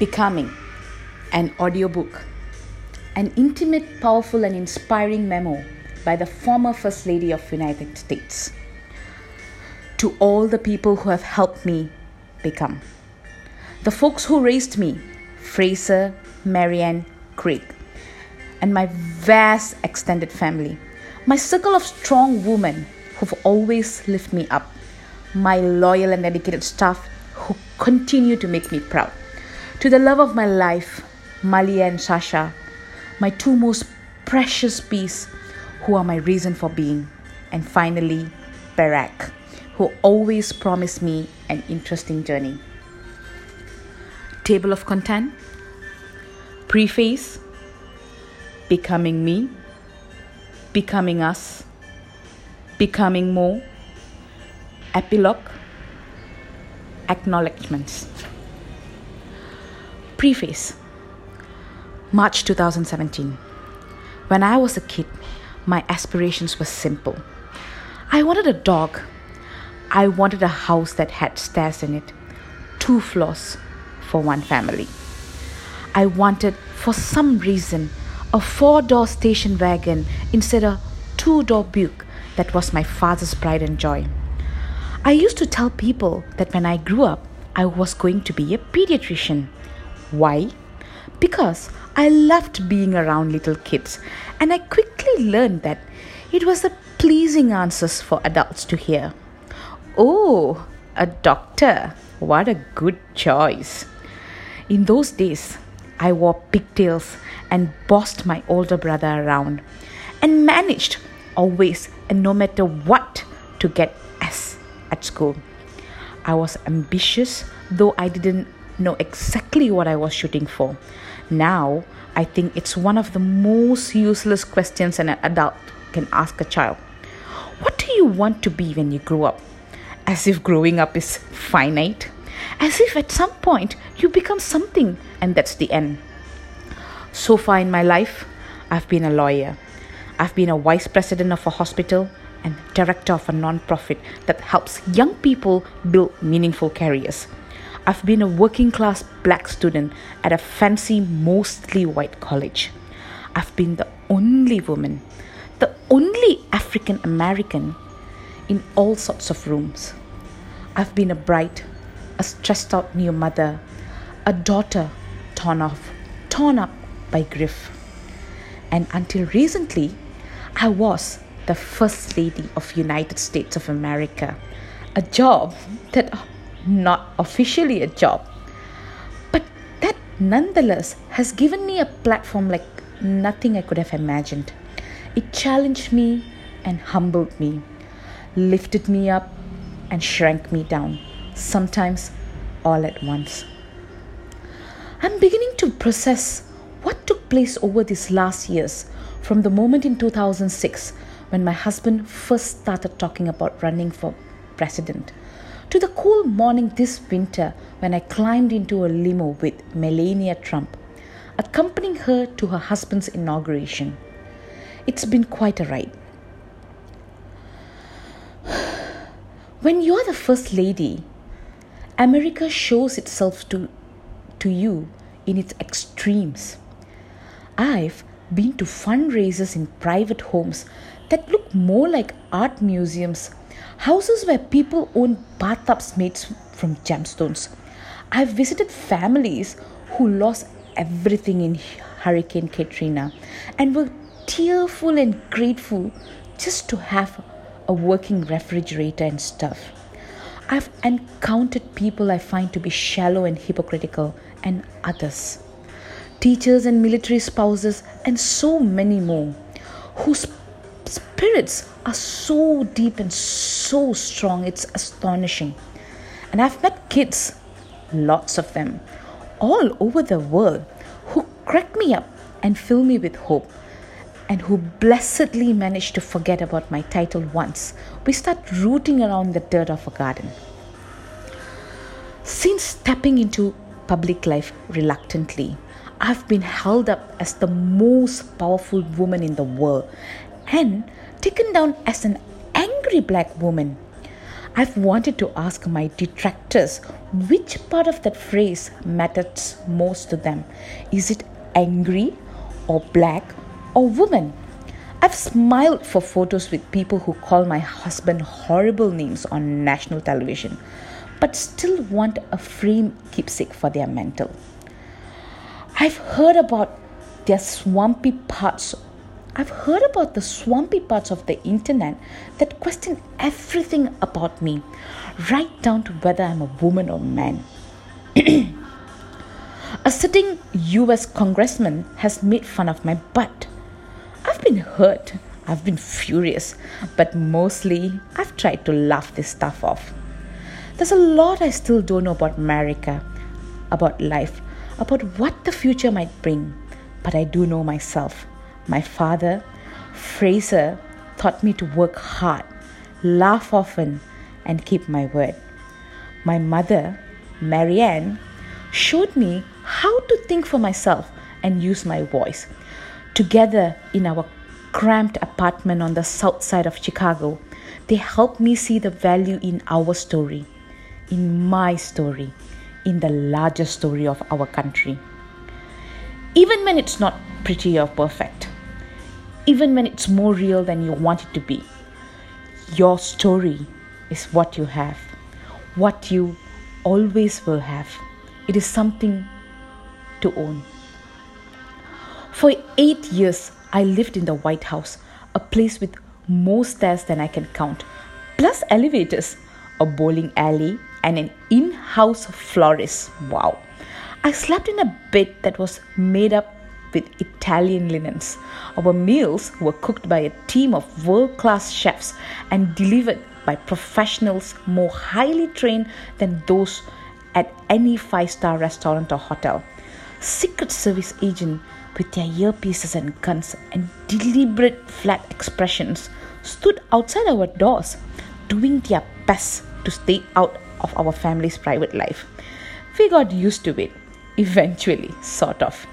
Becoming an audiobook, an intimate, powerful, and inspiring memo by the former First Lady of the United States. To all the people who have helped me become. The folks who raised me, Fraser, Marian, Craig, and my vast extended family. My circle of strong women who've always lifted me up. My loyal and dedicated staff who continue to make me proud. To the love of my life, Malia and Sasha, my two most precious bees who are my reason for being. And finally, Barack, who always promised me an interesting journey. Table of content, preface, becoming me, becoming us, becoming more, epilogue, acknowledgements. Preface March 2017. When I was a kid, my aspirations were simple. I wanted a dog. I wanted a house that had stairs in it, two floors for one family. I wanted, for some reason, a four door station wagon instead of a two door Buick that was my father's pride and joy. I used to tell people that when I grew up, I was going to be a pediatrician. Why? Because I loved being around little kids, and I quickly learned that it was the pleasing answers for adults to hear. Oh, a doctor. What a good choice. In those days, I wore pigtails and bossed my older brother around and managed always and no matter what to get S at school. I was ambitious, though I didn't know exactly what I was shooting for. Now, I think it's one of the most useless questions an adult can ask a child. What do you want to be when you grow up? As if growing up is finite. As if at some point you become something and that's the end. So far in my life, I've been a lawyer. I've been a vice president of a hospital and director of a non-profit that helps young people build meaningful careers. I've been a working class black student at a fancy, mostly white college. I've been the only woman, the only African American in all sorts of rooms. I've been a bride, a stressed out new mother, a daughter torn off, torn up by grief. And until recently, I was the First Lady of United States of America, a job that not officially a job, but that nonetheless has given me a platform like nothing I could have imagined. It challenged me and humbled me, lifted me up and shrank me down, sometimes all at once. I'm beginning to process what took place over these last years from the moment in 2006 when my husband first started talking about running for president to the cool morning this winter when I climbed into a limo with Melania Trump, accompanying her to her husband's inauguration. It's been quite a ride. When you're the first lady, America shows itself to, to you in its extremes. I've been to fundraisers in private homes that look more like art museums, houses where people own bathtubs made from gemstones. I've visited families who lost everything in Hurricane Katrina and were tearful and grateful just to have a working refrigerator and stuff. I've encountered people I find to be shallow and hypocritical, and others. Teachers and military spouses, and so many more, whose spirits are so deep and so strong, it's astonishing. And I've met kids, lots of them, all over the world, who crack me up and fill me with hope and who blessedly manage to forget about my title once we start rooting around the dirt of a garden. Since stepping into public life reluctantly, I've been held up as the most powerful woman in the world and taken down as an angry black woman. I've wanted to ask my detractors which part of that phrase matters most to them. Is it angry or black or woman? I've smiled for photos with people who call my husband horrible names on national television, but still want a frame keepsake for their mental. I've heard about their swampy parts. I've heard about the swampy parts of the internet that question everything about me, right down to whether I'm a woman or man. a sitting US congressman has made fun of my butt I've been hurt, I've been furious, but mostly I've tried to laugh this stuff off. There's a lot I still don't know about America, about life, about what the future might bring, but I do know myself. My father, Fraser, taught me to work hard, laugh often, and keep my word. My mother, Marian, showed me how to think for myself and use my voice together in our cramped apartment on the south side of Chicago, they helped me see the value in our story, in my story, in the larger story of our country. Even when it's not pretty or perfect, even when it's more real than you want it to be, your story is what you have, what you always will have. It is something to own. For eight years, I lived in the White House, a place with more stairs than I can count, plus elevators, a bowling alley, and an in house florist. Wow. I slept in a bed that was made up with Italian linens. Our meals were cooked by a team of world class chefs and delivered by professionals more highly trained than those at any five star restaurant or hotel. Secret Service agents with their earpieces and guns and deliberate flat expressions, stood outside our doors, doing their best to stay out of our family's private life. We got used to it, eventually, sort of.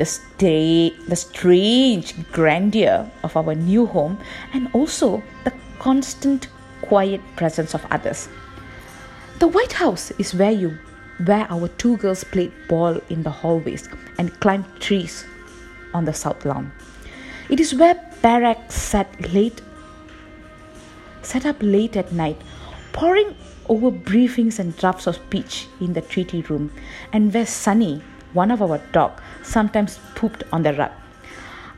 The, stay, the strange grandeur of our new home and also the constant quiet presence of others. The White House is where you where our two girls played ball in the hallways and climbed trees on the south lawn. It is where Barack sat late sat up late at night, poring over briefings and drafts of speech in the treaty room, and where Sunny, one of our dog, sometimes pooped on the rug.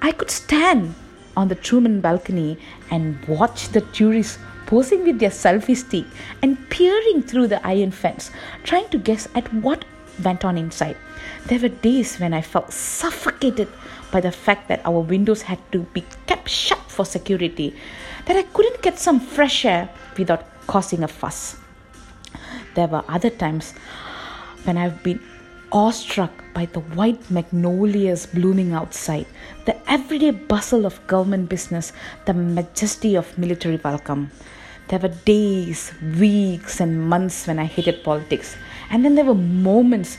I could stand on the Truman balcony and watch the tourists posing with their selfie stick and peering through the iron fence, trying to guess at what went on inside. There were days when I felt suffocated by the fact that our windows had to be kept shut for security, that I couldn't get some fresh air without causing a fuss. There were other times when I've been awestruck by the white magnolias blooming outside, the everyday bustle of government business, the majesty of military welcome. There were days, weeks, and months when I hated politics, and then there were moments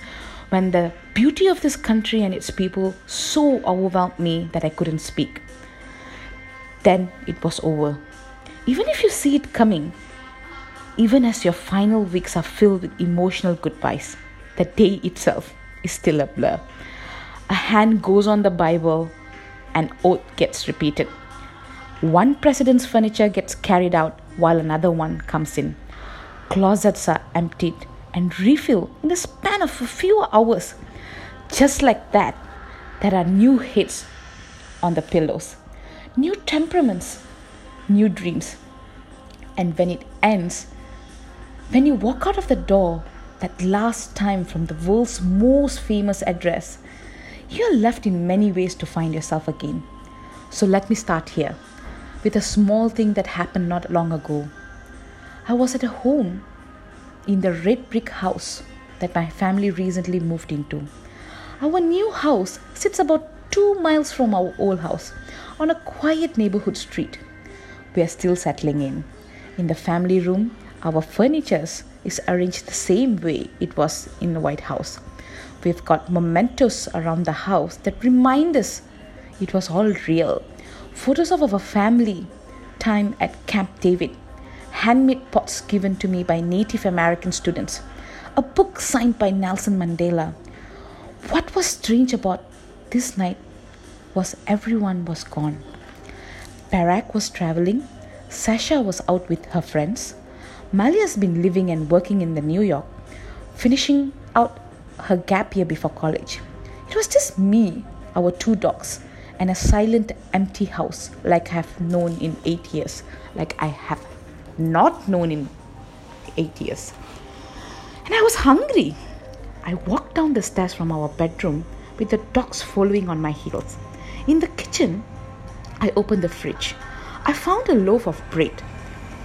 when the beauty of this country and its people so overwhelmed me that I couldn't speak. Then it was over. Even if you see it coming, even as your final weeks are filled with emotional goodbyes, the day itself is still a blur. A hand goes on the Bible, an oath gets repeated. One president's furniture gets carried out while another one comes in. Closets are emptied and refilled in the span of a few hours. Just like that, there are new hits on the pillows, new temperaments, new dreams. And when it ends, when you walk out of the door that last time from the world's most famous address, you're left in many ways to find yourself again. So let me start here with a small thing that happened not long ago. I was at a home in the red brick house that my family recently moved into. Our new house sits about two miles from our old house on a quiet neighborhood street. We are still settling in. In the family room, our furniture is arranged the same way it was in the White House. We've got mementos around the house that remind us it was all real. Photos of our family time at Camp David handmade pots given to me by Native American students, a book signed by Nelson Mandela. What was strange about this night was everyone was gone. Barack was traveling, Sasha was out with her friends, Malia's been living and working in the New York, finishing out her gap year before college. It was just me, our two dogs, and a silent, empty house like I have known in eight years, like I have not known in eight years. And I was hungry. I walked down the stairs from our bedroom with the dogs following on my heels. In the kitchen, I opened the fridge. I found a loaf of bread,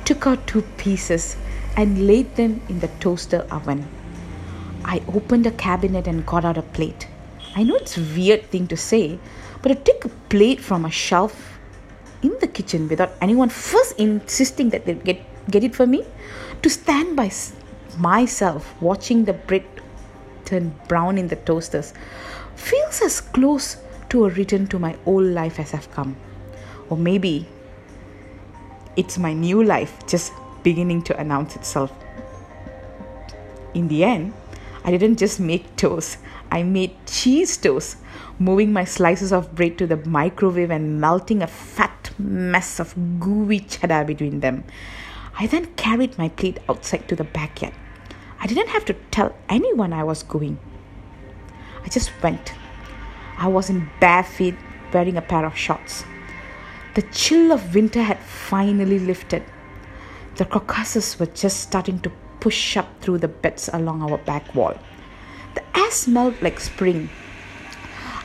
took out two pieces, and laid them in the toaster oven. I opened a cabinet and got out a plate. I know it's a weird thing to say, but to take a plate from a shelf in the kitchen without anyone first insisting that they get, get it for me, to stand by myself watching the bread turn brown in the toasters feels as close to a return to my old life as I've come. Or maybe it's my new life just beginning to announce itself. In the end, I didn't just make toast, I made cheese toast, moving my slices of bread to the microwave and melting a fat mess of gooey cheddar between them. I then carried my plate outside to the backyard. I didn't have to tell anyone I was going. I just went. I was in bare feet, wearing a pair of shorts. The chill of winter had finally lifted. The crocuses were just starting to push up through the beds along our back wall. The air smelled like spring.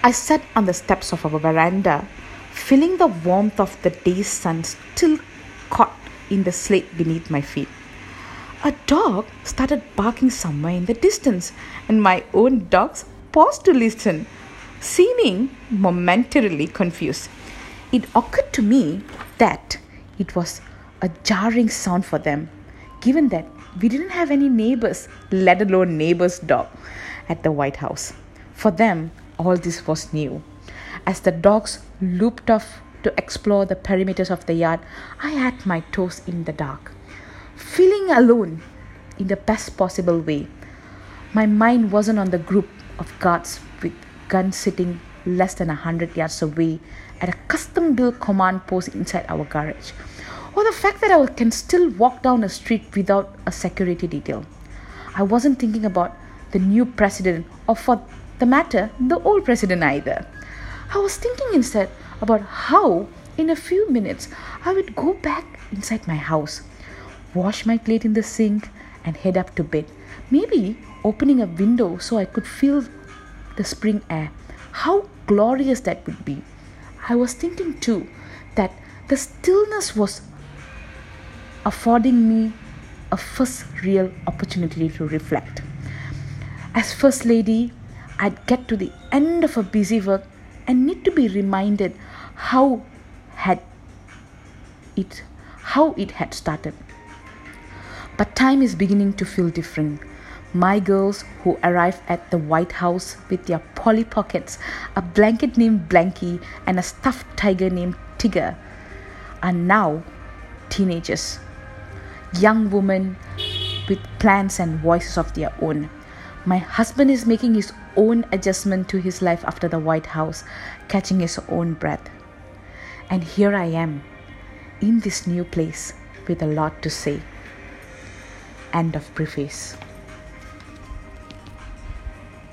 I sat on the steps of our veranda, feeling the warmth of the day's sun still caught in the slate beneath my feet. A dog started barking somewhere in the distance, and my own dogs paused to listen, seeming momentarily confused. It occurred to me that it was a jarring sound for them, given that we didn't have any neighbors, let alone neighbor's dog, at the White House. For them, all this was new. As the dogs looped off to explore the perimeters of the yard, I had my toes in the dark. Feeling alone in the best possible way. My mind wasn't on the group of guards with guns sitting less than a hundred yards away at a custom built command post inside our garage or the fact that I can still walk down a street without a security detail. I wasn't thinking about the new president or, for the matter, the old president either. I was thinking instead about how, in a few minutes, I would go back inside my house, wash my plate in the sink, and head up to bed. Maybe opening a window so I could feel the spring air. How glorious that would be. I was thinking too that the stillness was affording me a first real opportunity to reflect. As First Lady, I'd get to the end of a busy work and need to be reminded how had it how it had started. But time is beginning to feel different. My girls who arrived at the White House with their Polly Pockets, a blanket named Blanky, and a stuffed tiger named Tigger are now teenagers young women with plans and voices of their own. My husband is making his own adjustment to his life after the White House, catching his own breath. And here I am in this new place with a lot to say. End of preface.